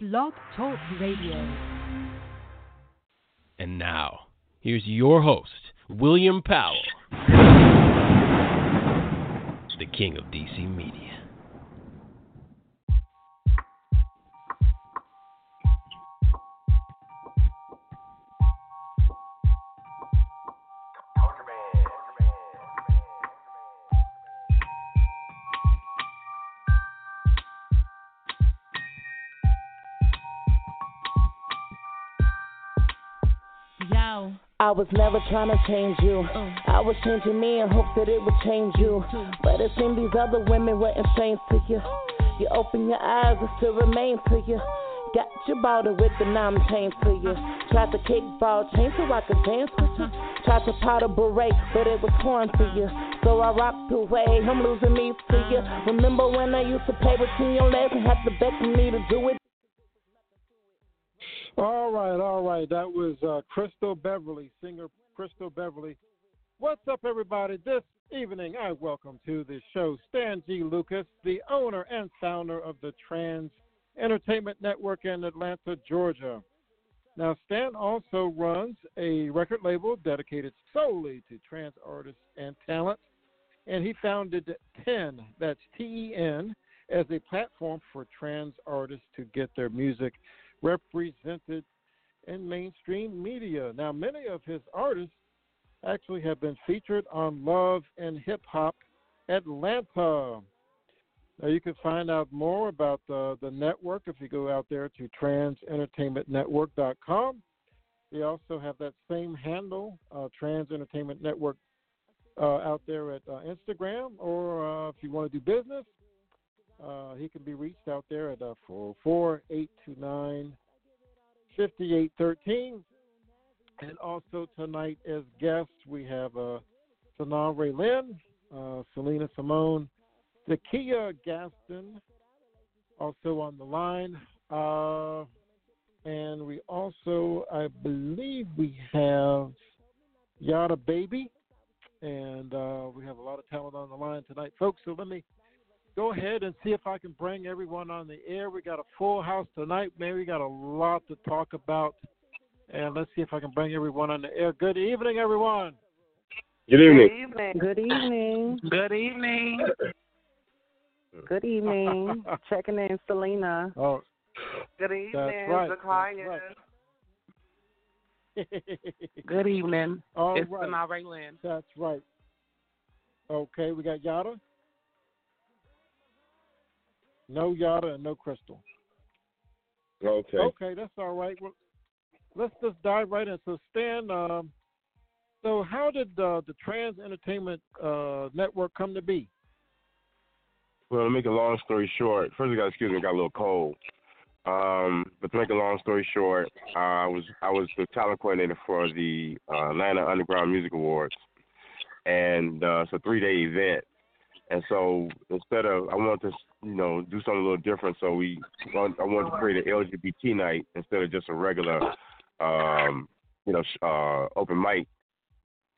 Blog Talk Radio. And now, here's your host, William Powell, the king of DC Media. Was never trying to change you. Mm. I was changing me in hopes that it would change you. Mm. But it seemed these other women weren't strange to you. You open your eyes, it still remains to you. Got your bottle with the nine chains to you. Tried to kickball chain so I could dance with you. Tried to pas de bourrée, but it was torn to you. So I rocked away, I'm losing me to you. Remember when I used to play between your legs and had to beg for me to do it? All right, all right. That was uh, Krystal Beverly, singer Krystal Beverly. What's up, everybody? This evening, I welcome to the show Stan G. Lucas, the owner and founder of the Trans Entertainment Network in Atlanta, Georgia. Now, Stan also runs a record label dedicated solely to trans artists and talent, and he founded TEN, that's T E N, as a platform for trans artists to get their music represented in mainstream media. Now, many of his artists actually have been featured on Love and Hip Hop Atlanta. Now, you can find out more about the, the network if you go out there to transentertainmentnetwork.com. They also have that same handle, uh, Trans Entertainment Network, uh, out there at uh, Instagram, or uh, if you want to do business, uh, he can be reached out there at uh, 404 829 5813. And also tonight, as guests, we have uh, Sanaa Raelynn, uh, Salina Samone, Zakia Gaston, also on the line. Uh, and we also, I believe, we have Yada Baby. And uh, we have a lot of talent on the line tonight, folks. So let me go ahead and see if I can bring everyone on the air. We got a full house tonight, man. We got a lot to talk about. And let's see if I can bring everyone on the air. Good evening, everyone. Good evening. Good evening. Good evening. Good evening. Checking in, Salina. Oh, Good evening, That's right, Zakiah. that's Good evening. All it's right. Sanaa Raelynn. That's right. Okay, we got Yada. No Yada and no Krystal. Okay. Okay, that's all right. Well, let's just dive right in. So, Stan, um, so how did uh, the Trans Entertainment uh, Network come to be? Well, to make a long story short, first I got excuse me, I got a little cold. Um, but to make a long story short, uh, I was I was the talent coordinator for the uh, Atlanta Underground Music Awards, and uh, it's a three day event. And so instead of I wanted to you know do something a little different, so we I wanted to create an LGBT night instead of just a regular um, you know uh, open mic.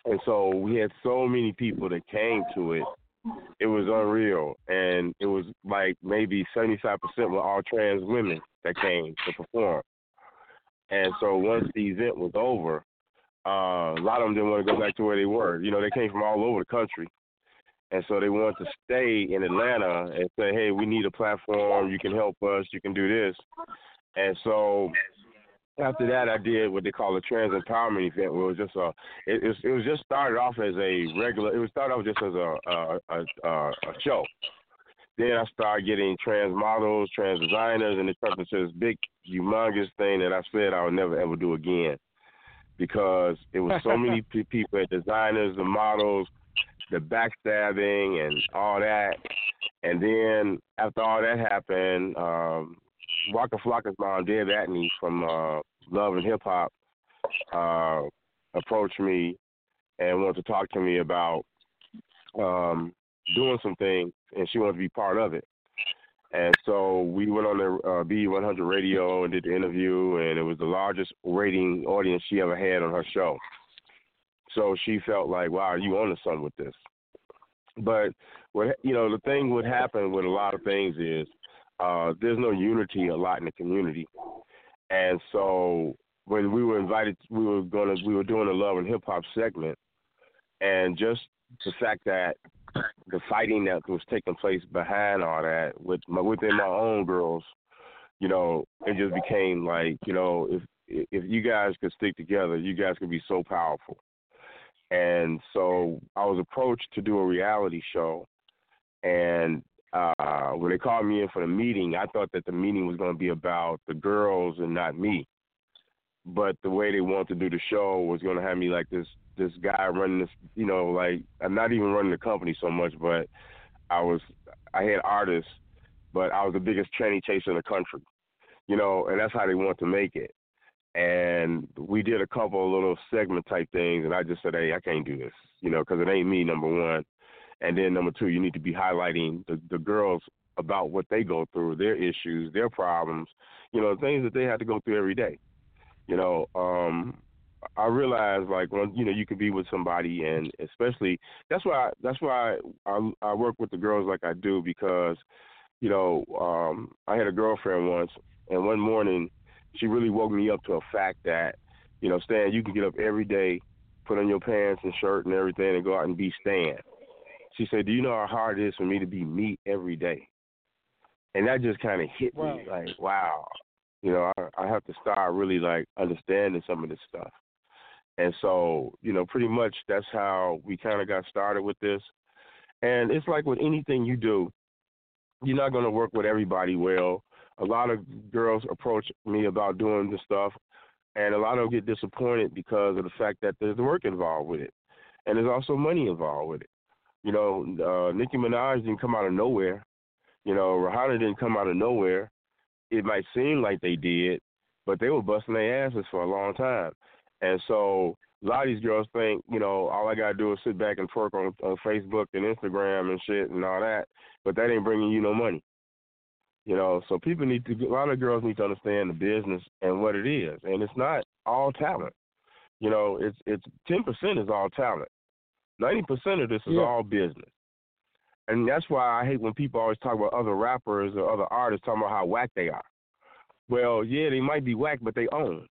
And so we had so many people that came to it it was unreal, and it was like maybe seventy five percent were all trans women that came to perform. And so once the event was over, uh, a lot of them didn't want to go back to where they were. You know, they came from all over the country, and so they wanted to stay in Atlanta and say, "Hey, we need a platform. You can help us. You can do this." And so after that, I did what they call a trans empowerment event, where it was just a, it, it, was, it was just started off as a regular, it was started off just as a a, a, a, show. Then I started getting trans models, trans designers, and it turned into this big, humongous thing that I said I would never ever do again, because it was so many people, designers, the models, the backstabbing, and all that. And then after all that happened, um, Waka Flocka's mom, Deb Antney from uh, Love and Hip Hop, uh, approached me and wanted to talk to me about um, doing some things, and she wanted to be part of it. And so we went on the uh, B100 radio and did the interview, and it was the largest rating audience she ever had on her show. So she felt like, wow, you on to something with this. But what you know, the thing would happen with a lot of things is uh, there's no unity a lot in the community, and so when we were invited, we were gonna we were doing a love and hip hop segment, and just the fact that the fighting that was taking place behind all that with my, within my own girls, you know, it just became like you know if if you guys could stick together, you guys could be so powerful. And so I was approached to do a reality show, and uh, when they called me in for the meeting, I thought that the meeting was going to be about the girls and not me. But the way they wanted to do the show was going to have me like this this guy running this, you know, like I'm not even running the company so much, but I was I had artists, but I was the biggest tranny chaser in the country, you know, and that's how they want to make it. And we did a couple of little segment type things, and I just said, hey, I can't do this, you know, because it ain't me, number one. And then number two, you need to be highlighting the, the girls about what they go through, their issues, their problems, you know, things that they have to go through every day. You know, um, I realize like when you know you can be with somebody, and especially that's why that's why I, I work with the girls like I do because, you know, um, I had a girlfriend once, and one morning she really woke me up to a fact that, you know, Stan, you can get up every day, put on your pants and shirt and everything, and go out and be Stan. She said, "Do you know how hard it is for me to be me every day?" And that just kind of hit wow. me, like, wow, you know, I, I have to start really like understanding some of this stuff. And so, you know, pretty much that's how we kind of got started with this. And it's like with anything you do, you're not going to work with everybody well a lot of girls approach me about doing this stuff, and a lot of them get disappointed because of the fact that there's work involved with it, and there's also money involved with it. You know, uh, Nicki Minaj didn't come out of nowhere. You know, Rihanna didn't come out of nowhere. It might seem like they did, but they were busting their asses for a long time. And so a lot of these girls think, you know, all I gotta do is sit back and twerk on, on Facebook and Instagram and shit and all that, but that ain't bringing you no money. You know, so people need to. A lot of girls need to understand the business and what it is, and it's not all talent. You know, it's it's ten percent is all talent. Ninety percent of this is yeah. all business, and that's why I hate when people always talk about other rappers or other artists talking about how whack they are. Well, yeah, they might be whack, but they own.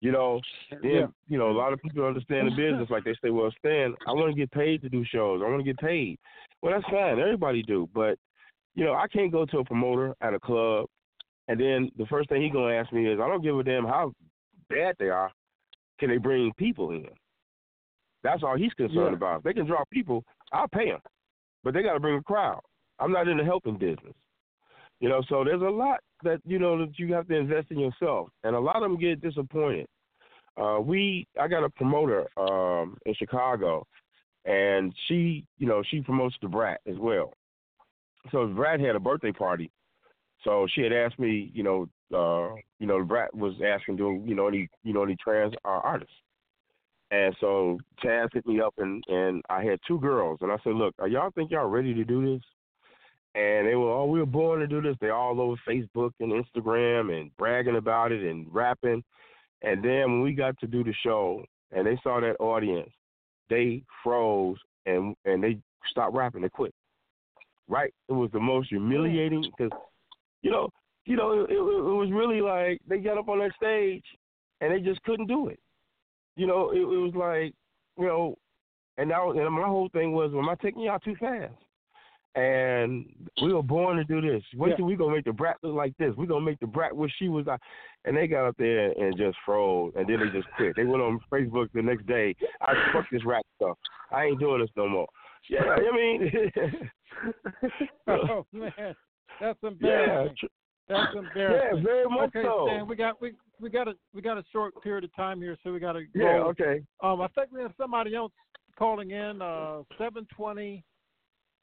You know, then yeah. you know a lot of people understand the business. Like they say, well, Stan, I want to get paid to do shows. I want to get paid. Well, that's fine. Everybody do, but you know, I can't go to a promoter at a club and then the first thing he's gonna ask me is, I don't give a damn how bad they are. Can they bring people in? That's all he's concerned yeah. about. If they can draw people, I'll pay them, but they got to bring a crowd. I'm not in the helping business, you know. So there's a lot that you know that you have to invest in yourself, and a lot of them get disappointed. Uh, we, I got a promoter um, in Chicago, and she, you know, she promotes Da Brat as well so Brat had a birthday party. So she had asked me, you know, uh, you know, Brat was asking, do you know any, you know, any trans uh, artists? And so Chaz hit me up, and and I had two girls, and I said, look, are y'all think y'all ready to do this? And they were, oh, we were born to do this. They all over Facebook and Instagram and bragging about it and rapping. And then when we got to do the show, and they saw that audience, they froze and and they stopped rapping. They quit right? It was the most humiliating because, you know, you know, it, it, it was really like they got up on that stage and they just couldn't do it. You know, it, it was like, you know, and now and my whole thing was, well, am I taking y'all too fast? And we were born to do this. Wait yeah. till we gonna make Da Brat look like this. We gonna make Da Brat what she was like. And they got up there and just froze, and then they just quit. They went on Facebook the next day. I fuck this rap stuff. I ain't doing this no more. Yeah, I mean, oh man, that's embarrassing. Yeah, that's embarrassing. Yeah, very much okay, so. Stan, we got we we got a we got a short period of time here, so we got to go. Yeah, okay. Um, I think we have somebody else calling in. Uh, seven twenty.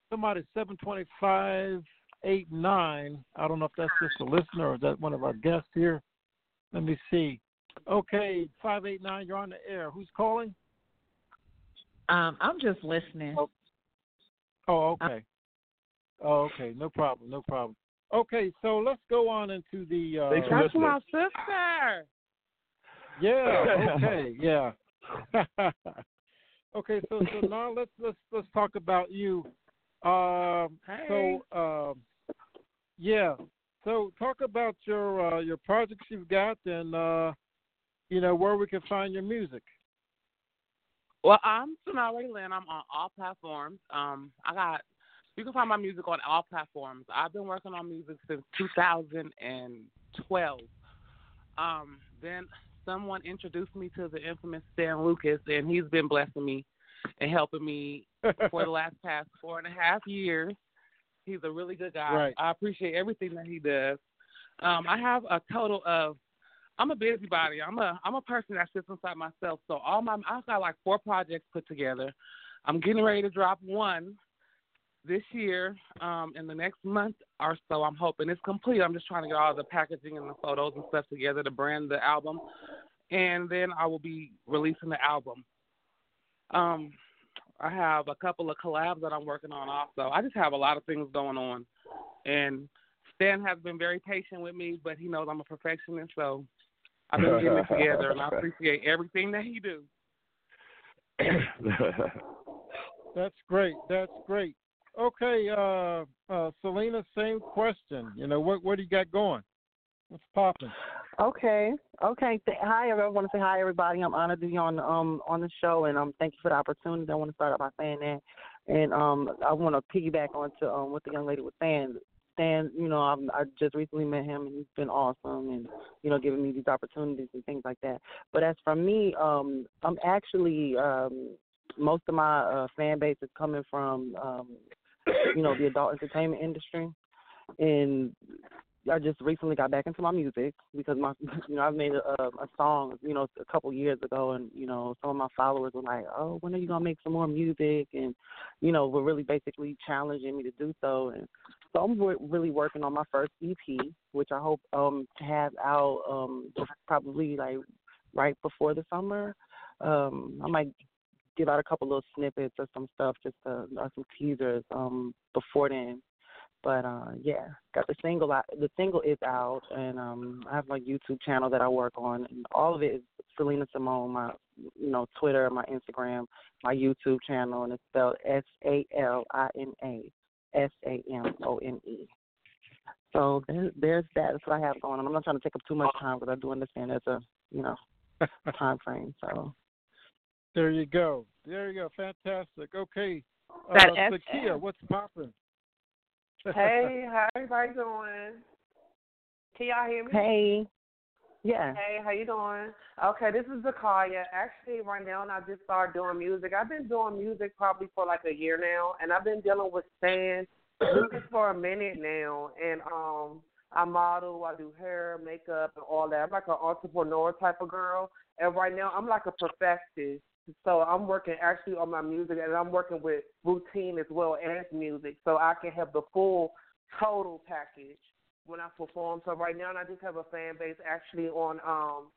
Somebody seven twenty five eight nine. I don't know if that's just a listener or is that one of our guests here. Let me see. Okay, five eight nine. You're on the air. Who's calling? Um, I'm just listening. Oh, oh okay. Oh, okay. No problem. No problem. Okay, so let's go on into the. Uh, That's my sister. Yeah. Okay. yeah. okay. So so now let's let's let's talk about you. Um, hey. So um, yeah. So talk about your uh, your projects you've got, and uh, you know where we can find your music. Well, I'm Sanaa Raelynn. I'm on all platforms. Um, I got you can find my music on all platforms. I've been working on music since 2012. Um, then someone introduced me to the infamous Stan Lucas, and he's been blessing me and helping me for the last past four and a half years. He's a really good guy. Right. I appreciate everything that he does. Um, I have a total of I'm a busybody. I'm a I'm a person that sits inside myself. So all my I've got like four projects put together. I'm getting ready to drop one this year, um, in the next month or so. I'm hoping it's complete. I'm just trying to get all the packaging and the photos and stuff together to brand the album, and then I will be releasing the album. Um, I have a couple of collabs that I'm working on also. I just have a lot of things going on, and Stan has been very patient with me, but he knows I'm a perfectionist, so I've been getting it together, and I appreciate everything that he do. That's great. That's great. Okay, uh, uh, Salina, same question. You know, what what do you got going? What's popping? Okay. Okay. Th- hi, I want to say hi, everybody. I'm honored to be on um on the show, and um thank you for the opportunity. I want to start out by saying that, and um I want to piggyback onto um what the young lady was saying. Stan, you know, I'm, I just recently met him, and he's been awesome, and you know, giving me these opportunities and things like that. But as for me, um, I'm actually um most of my uh, fan base is coming from um you know the adult entertainment industry, and I just recently got back into my music because my you know I've made a, a song you know a couple years ago and you know some of my followers were like oh when are you gonna make some more music? And you know were really basically challenging me to do so. And so I'm re- really working on my first EP which I hope um to have out um probably like right before the summer. Um I might give out a couple little snippets or some stuff just to, or some teasers um before then but uh yeah got the single out the single is out and um i have my youtube channel that i work on and all of it is salina samone my you know twitter my instagram my youtube channel and it's spelled s a l i n a s a m o n e so there, there's that that's what i have going on i'm not trying to take up too much time because i do understand there's a you know time frame so There you go. There you go. Fantastic. Okay. Uh, That Sakia, what's popping? Hey, how everybody doing? Can y'all hear me? hey yeah Hey, how you doing? Okay, this is Zakaya. Actually, right now, and I just started doing music. I've been doing music probably for like a year now, and I've been dealing with Stan for a minute now. And um, I model, I do hair, makeup, and all that. I'm like an entrepreneur type of girl, and right now I'm like a perfectionist. So I'm working actually on my music, and I'm working with routine as well as music, so I can have the full total package when I perform. So right now, I just have a fan base actually on. um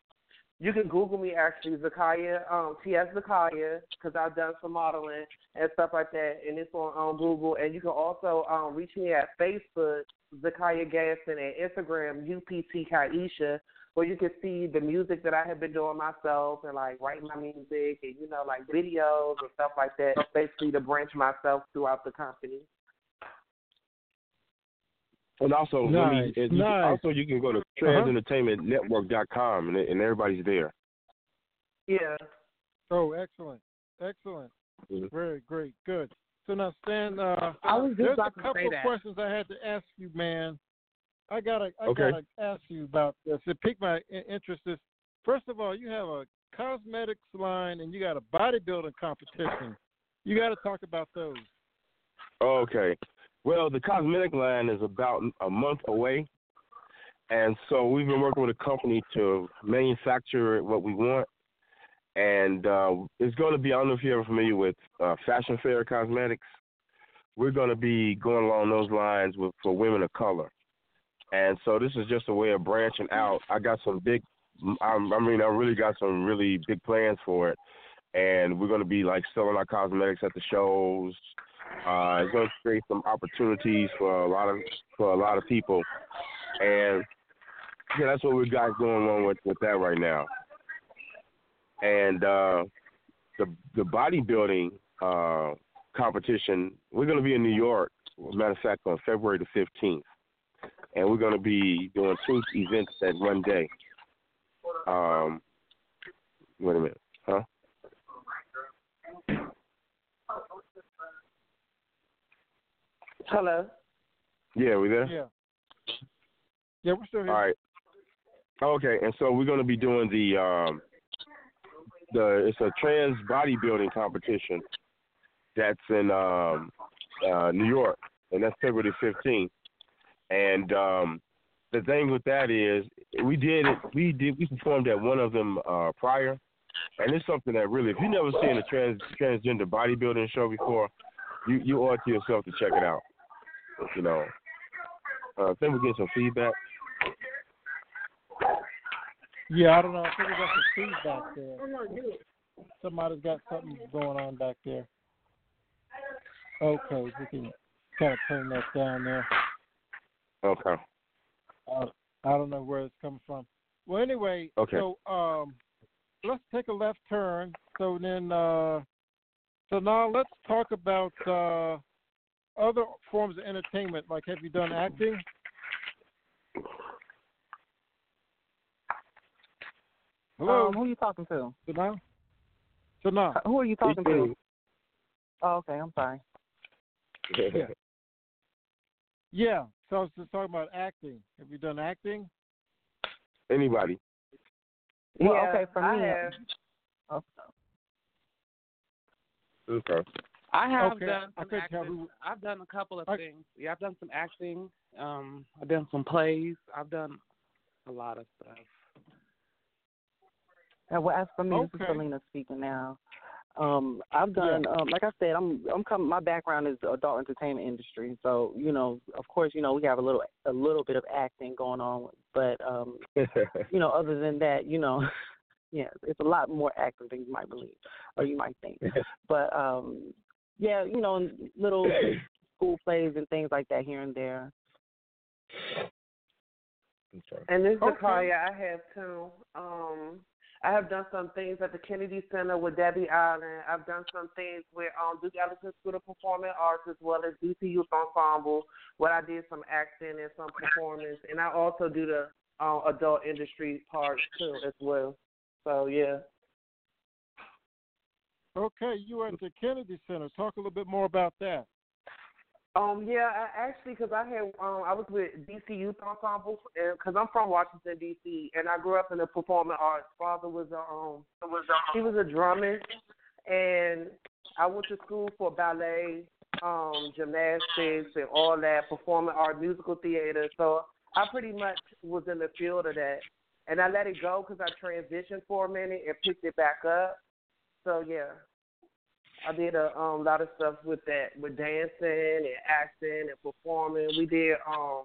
You can Google me actually, Zakaya, um, T.S. Zakaya, because I've done some modeling and stuff like that, and it's on um, Google. And you can also um reach me at Facebook, Zakaya Gaston, and Instagram, UPT Kaisha, where you can see the music that I have been doing myself and like writing my music and you know like videos and stuff like that. Basically, to branch myself throughout the company. And also, let me, Nice, you can, also you can go to transentertainmentnetwork.com and, and everybody's there. Yeah. Oh, excellent. Excellent. Mhm. Very great. Good. So now, Stan, uh, I was just there's a about to couple of questions I had to ask you, man. I gotta, I Okay. gotta ask you about this. It piqued my interest. Is first of all, you have a cosmetics line and you got a bodybuilding competition. You got to talk about those. Okay. Well, the cosmetic line is about a month away. And so we've been working with a company to manufacture what we want. And uh, it's going to be, I don't know if you're ever familiar with uh, Fashion Fair Cosmetics. We're going to be going along those lines with for women of color. And so this is just a way of branching out. I got some big, I, I mean, I really got some really big plans for it. And we're going to be like selling our cosmetics at the shows, uh, it's going to create some opportunities for a lot of for a lot of people, and yeah, that's what we got going on with with that right now. And uh, the the bodybuilding uh, competition, we're going to be in New York. As a matter of fact, on February the fifteenth. And we're going to be doing two events that one day. Um, wait a minute, huh? Hello. Yeah, we there? Yeah. Yeah, we're still here. All right. Okay, and so we're going to be doing the um, the it's a trans bodybuilding competition that's in um, uh, New York, and that's February fifteenth. And um, the thing with that is, we did it. We did. We performed at one of them uh, prior, and it's something that really, if you've never seen a trans transgender bodybuilding show before, you you it to yourself to check it out. You know, uh, think we get some feedback. Yeah, I don't know. I think we got some feedback there. Somebody's got something going on back there. Okay, we can kind of turn that down there. Okay. Uh, I don't know where it's coming from. Well, anyway, Okay. so um, let's take a left turn. So then, uh, so now let's talk about uh, other forms of entertainment. Like, have you done acting? Hello, Um, who are you talking to? so now, so now, Who are you talking to? Oh, okay. I'm sorry. Yeah. Yeah. So I was just talking about acting. Have you done acting? Anybody? Well, yeah, okay, for I me, have. Oh, Okay. I have Okay, done I some couldn't tell acting. who- I've done a couple of I- things. Yeah, I've done some acting. Um, I've done some plays. I've done a lot of stuff. Uh, well, as for me, this is Salina speaking now. Um, I've done, um, like I said, I'm, I'm coming. My background is the adult entertainment industry, so you know, of course, you know, we have a little, a little bit of acting going on, but um, you know, other than that, you know, yeah, it's a lot more acting than you might believe or you might think. But um, yeah, you know, little school plays and things like that here and there. okay. And this is Okay. Zakaya. I have too. Um, I have done some things at the Kennedy Center with Debbie Allen. I've done some things with um, Duke Ellington School of Performing Arts as well as DC Youth Ensemble, where I did some acting and some performance. And I also do the uh, adult industry part too as well. So yeah. Okay, you at the Kennedy Center. Talk a little bit more about that. Um, yeah, I actually, because I had, um, I was with DC Youth Ensemble, because I'm from Washington D.C. and I grew up in the performing arts. Father was a, um, was a, he was a drummer, and I went to school for ballet, um, gymnastics, and all that performing art, musical theater. So I pretty much was in the field of that, and I let it go because I transitioned for a minute and picked it back up. So yeah. I did a um, lot of stuff with that, with dancing and acting and performing. We did um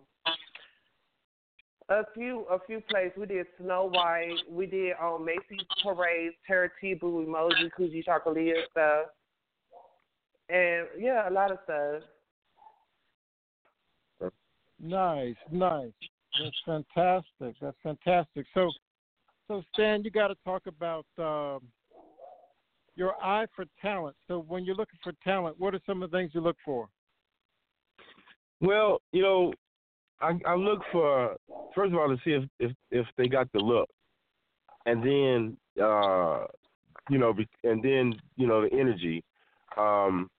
a few a few plays. We did Snow White. We did um Macy's Parade, Teratibu, Umoja, Kuji Chakalia stuff, and yeah, a lot of stuff. Nice, nice. That's fantastic. That's fantastic. So, so Stan, you got to talk about um, your eye for talent. So, when you're looking for talent, what are some of the things you look for? Well, you know, I, I look for first of all to see if if if they got the look, and then uh, you know, and then you know the energy, um,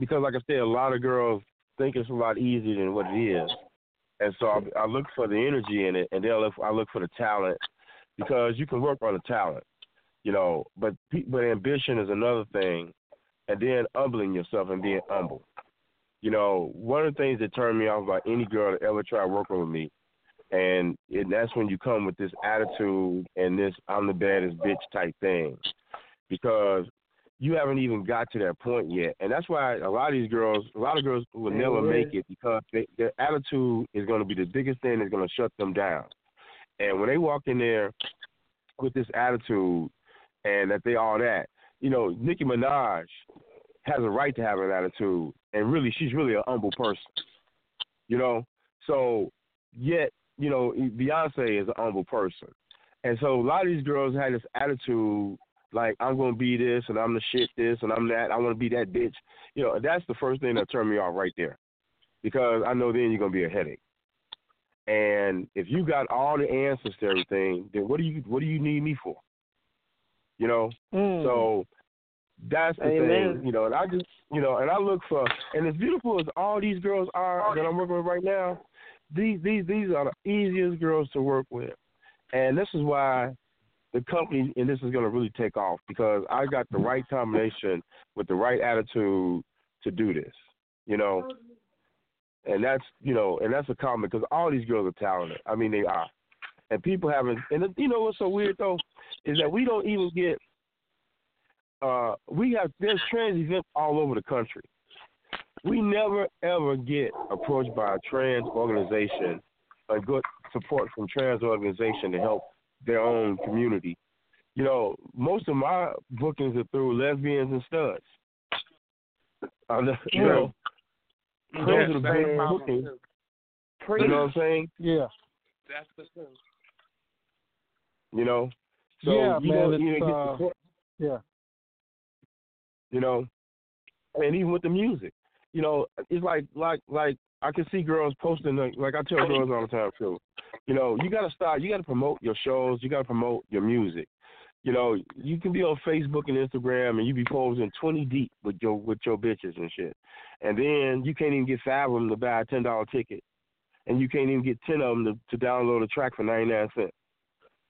because like I said, a lot of girls think it's a lot easier than what it is, and so I, I look for the energy in it, and then I look, I look for the talent. Because you can work on the talent, you know, but but ambition is another thing, and then humbling yourself and being humble. You know, one of the things that turned me off about any girl that ever tried working with me, and, and that's when you come with this attitude and this I'm the baddest bitch type thing, because you haven't even got to that point yet, and that's why a lot of these girls, a lot of girls will never make it because they, their attitude is going to be the biggest thing that's going to shut them down. And when they walk in there with this attitude and that they all that, you know, Nicki Minaj has a right to have an attitude, and really, she's really a humble person. You know, so yet, you know, Beyonce is a humble person, and so a lot of these girls had this attitude like I'm gonna be this and I'm the shit this and I'm that. I want to be that bitch. You know, that's the first thing that turned me off right there, because I know then you're gonna be a headache. And if you got all the answers to everything, then what do you what do you need me for? You know. Mm. So that's the Amen. thing, you know. And I just, you know, and I look for, and as beautiful as all these girls are that I'm working with right now, these these these are the easiest girls to work with, and this is why the company and this is going to really take off because I got the right combination with the right attitude to do this, you know. And that's you know, and that's a comment because all these girls are talented. I mean, they are, and people haven't. And you know what's so weird though is that we don't even get. Uh, we have there's trans events all over the country. We never ever get approached by a trans organization, a good support from trans organization to help their own community. You know, most of my bookings are through lesbians and studs. Uh, you know, those Yes, are the big bookings. You know what I'm saying? Yeah. That's the truth. You know, so yeah, you man. It's, even get uh, yeah. you know, and even with the music, you know, it's like like like I can see girls posting like, like I tell girls all the time too. You know, you got to start. You got to promote your shows. You got to promote your music. You know, you can be on Facebook and Instagram and you be posting twenty deep with your with your bitches and shit, and then you can't even get five of them to buy a ten dollar ticket, and you can't even get ten of them to, to download a track for ninety nine cents.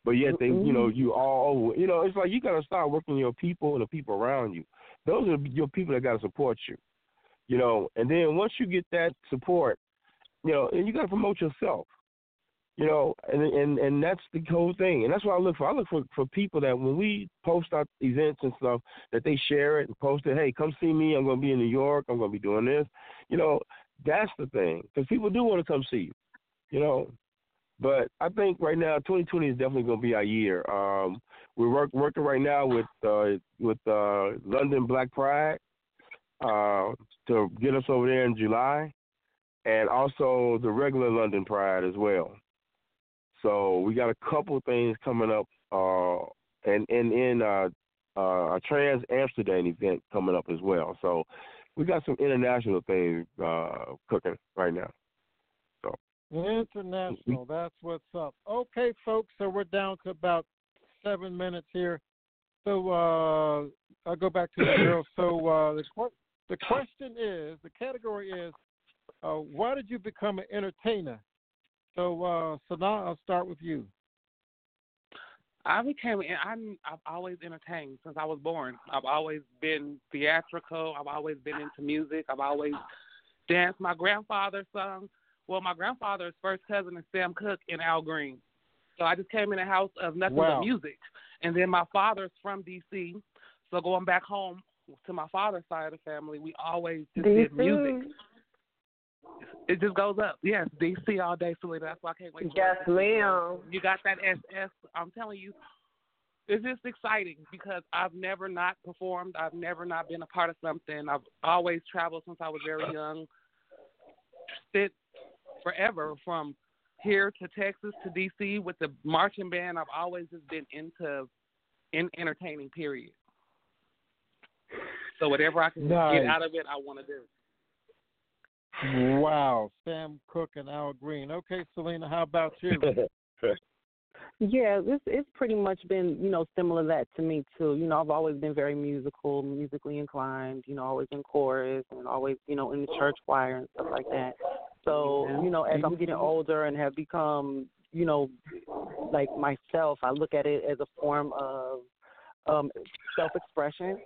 But yet they, you know, you all over. You know, it's like you got to start working your people and the people around you. Those are your people that got to support you. You know, and then once you get that support, you know, and you got to promote yourself. You know, and and and that's the whole thing, and that's what I look for. I look for for people that when we post our events and stuff, that they share it and post it. Hey, come see me. I'm going to be in New York. I'm going to be doing this. You know, that's the thing because people do want to come see you. You know, but I think right now 2020 is definitely going to be our year. Um, we're work, working right now with uh, with uh, London Black Pride uh, to get us over there in July, and also the regular London Pride as well. So we got a couple things coming up, uh, and and in uh, uh, a Trans Amsterdam event coming up as well. So we got some international things cooking right now. So International. That's what's up. Okay, folks. So we're down to about seven minutes here. So uh, I'll go back to the girls. So uh, the que- the question is, the category is, uh, why did you become an entertainer? So uh, Sanaa, I'll start with you. I became I'm I've always entertained since I was born. I've always been theatrical. I've always been into music. I've always danced. My grandfather sung. Well, my grandfather's first cousin is Sam Cooke and Al Green. So I just came in a house of nothing Wow. but music. And then my father's from DC. So going back home to my father's side of the family, we always just did music. It just goes up. Yes, DC all day, Salina. That's why I can't wait. for Yes, it. ma'am. You got that SS. I'm telling you, it's just exciting because I've never not performed. I've never not been a part of something. I've always traveled since I was very young. Sit forever from here to Texas to DC with the marching band. I've always just been into in entertaining. Period. So whatever I can Nice. get out of it, I want to do. Wow, Sam Cooke and Al Green. Okay, Salina, how about you? Yeah, it's it's pretty much been you know similar to that to me too. You know, I've always been very musical, musically inclined. You know, always in chorus and always you know in the church choir and stuff like that. So you know, as I'm getting older and have become you know like myself, I look at it as a form of um self-expression.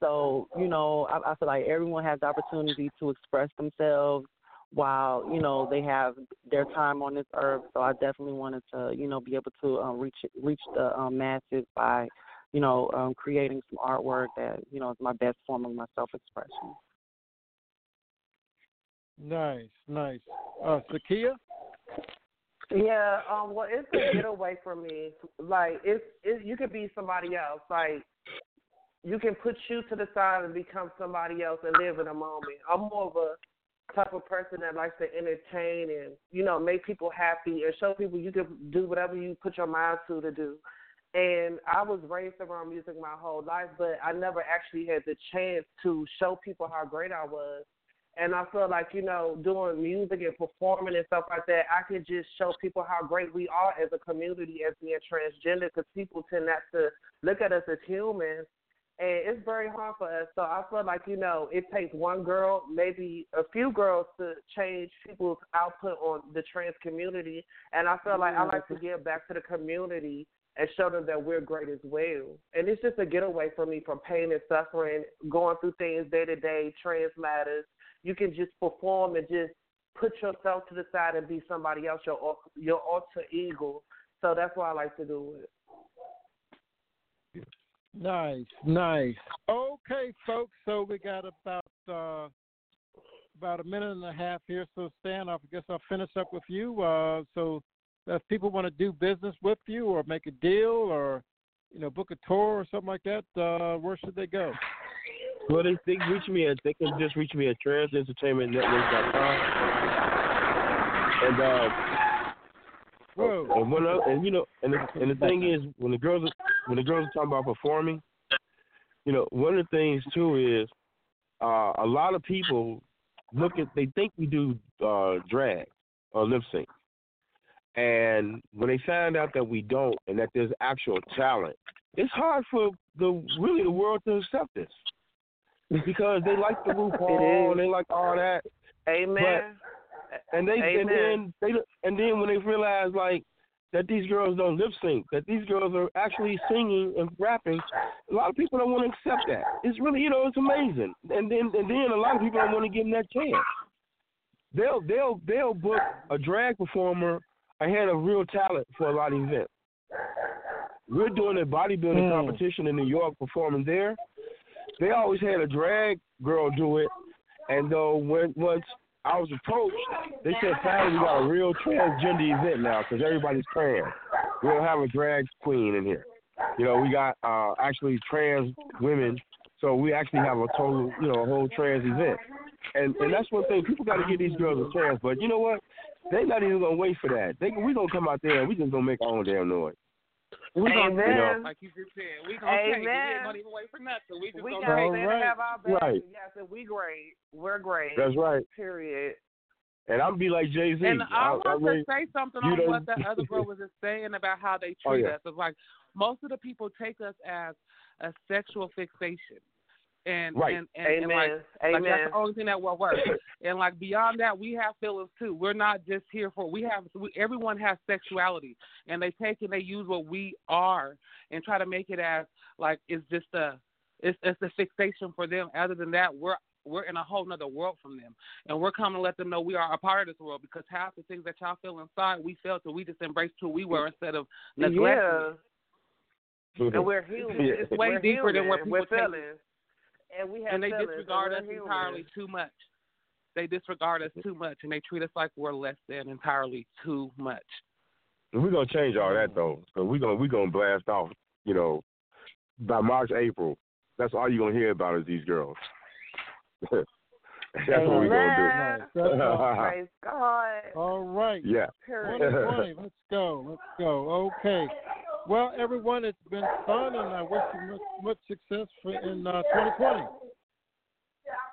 So you know, I, I feel like everyone has the opportunity to express themselves while you know they have their time on this earth. So I definitely wanted to you know be able to um, reach reach the um, masses by you know um, creating some artwork that you know is my best form of my self expression. Nice, nice. Uh, Sakia? Yeah, um, well, it's a getaway for me. Like, it's, it's you could be somebody else. Like, you can put you to the side and become somebody else and live in a moment. I'm more of a type of person that likes to entertain and you know make people happy and show people you can do whatever you put your mind to to do. And I was raised around music my whole life, but I never actually had the chance to show people how great I was And I feel like, you know, doing music and performing and stuff like that, I could just show people how great we are as a community as being transgender because people tend not to look at us as humans. And it's very hard for us. So I feel like, you know, it takes one girl, maybe a few girls to change people's output on the trans community. And I feel like I like to give back to the community and show them that we're great as well. And it's just a getaway for me from pain and suffering, going through things day to day, trans matters. You can just perform and just put yourself to the side and be somebody else, your your alter ego. So that's what I like to do it. Nice, nice. Okay, folks. So we got about uh, about a minute and a half here. So Stan, I guess I'll finish up with you. Uh, so if people want to do business with you or make a deal or you know book a tour or something like that, uh, where should they go? Well, they, they reach me at they can just reach me at transentertainmentnetwork.com. And uh, Whoa. and I, and you know and the, and the thing is when the girls are, when the girls are talking about performing, you know one of the things too is uh, a lot of people look at they think we do uh, drag or lip sync. And when they find out that we don't and that there's actual talent, it's hard for the really the world to accept this because they like the RuPaul and they like all that. Amen. But, and they Amen. and then they and then when they realize like that these girls don't lip sync, that these girls are actually singing and rapping, a lot of people don't want to accept that. It's really you know it's amazing. And then and then a lot of people don't want to give them that chance. They'll they'll they'll book a drag performer ahead of real talent for a lot of events. We're doing a bodybuilding Hmm. competition in New York, performing there. They always had a drag girl do it, and though when once I was approached, they said, "Finally, we got a real transgender event now because everybody's trans. We don't have a drag queen in here. You know, we got uh actually trans women, so we actually have a total, you know, a whole trans event. And and that's one thing people got to give these girls a chance. But you know what? They're not even gonna wait for that. They we gonna come out there and we just gonna make our own damn noise. We gonna Amen. you know, like you just said, we gonna take it. We ain't gonna even wait for nothing. We just We gonna take it. Right. have our best. Right. Yes, and we great. We're great. That's right. Period. And I'm be like Jay Z. And I want really, to say something on don't- what the other girl was just saying about how they Oh, treat yeah. us. It's like most of the people take us as a sexual fixation. And Right. and, and, and Amen. like, like Amen. that's the only thing that will work. and like beyond that, we have feelings too. We're not just here for. We have. We, everyone has sexuality, and they take and they use what we are and try to make it as like it's just a it's it's a fixation for them. Other than that, we're we're in a whole nother world from them, and we're coming to let them know we are a part of this world because half the things that y'all feel inside, we felt and we just embraced who we were instead of neglecting. Yeah. And we're human. Yeah. It's way we're deeper than what people we're take it. feelings. And we have and they feelings, disregard us and entirely too much. They disregard us too much, and they treat us like we're less than entirely too much. We're gonna change all that though. because we're gonna we're gonna blast off. You know, by March April, that's all you're gonna hear about is these girls. that's what we're gonna Nice. That's all. Praise God. all right. Yeah. Let's go. Let's go. Okay. Well, everyone, it's been fun, and I wish you much, much success for, in uh, 2020.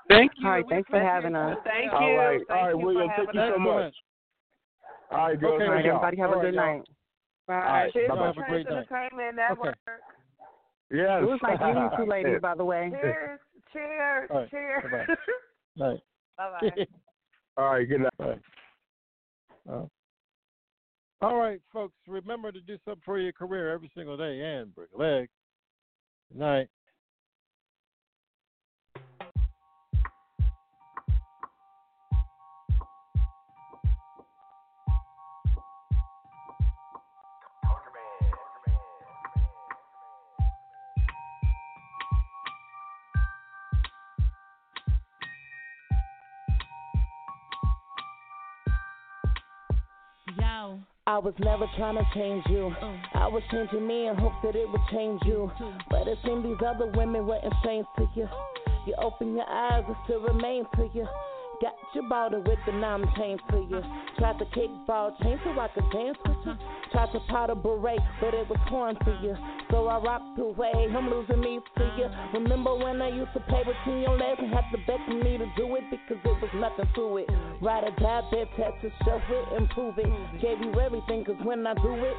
Thank you. All right, We thanks for having you. us. Thank you. right. Thank All right, you William, thank you so us. much. Excellent. All right, girls. Okay, All right, y'all. everybody have All a good y'all. night. Bye. right, Cheers bye-bye. Have a great night. Entertainment Network. Yes. It was like meeting two ladies, by the way. Cheers. Cheers. All right, Cheers. bye-bye. Nice. Bye bye. All right. Good night. Right. Uh, all right, folks. Remember to do something for your career every single day and break a leg. Good night. I was never trying to change you. I was changing me in hopes that it would change you. But it seemed these other women were insane to you. You open your eyes, it still remains to you. Got you it with the numb chain to you. Tried to kick kickball chain so I could dance with you. Tried to pas de bourrée, but it was torn to you. So I rocked away. I'm losing me to you. Remember when I used to play between your legs and have to beg for me to do it because it was nothing to it. Ride or die, bed test to show it, improve it. Gave you everything, cause when I do it,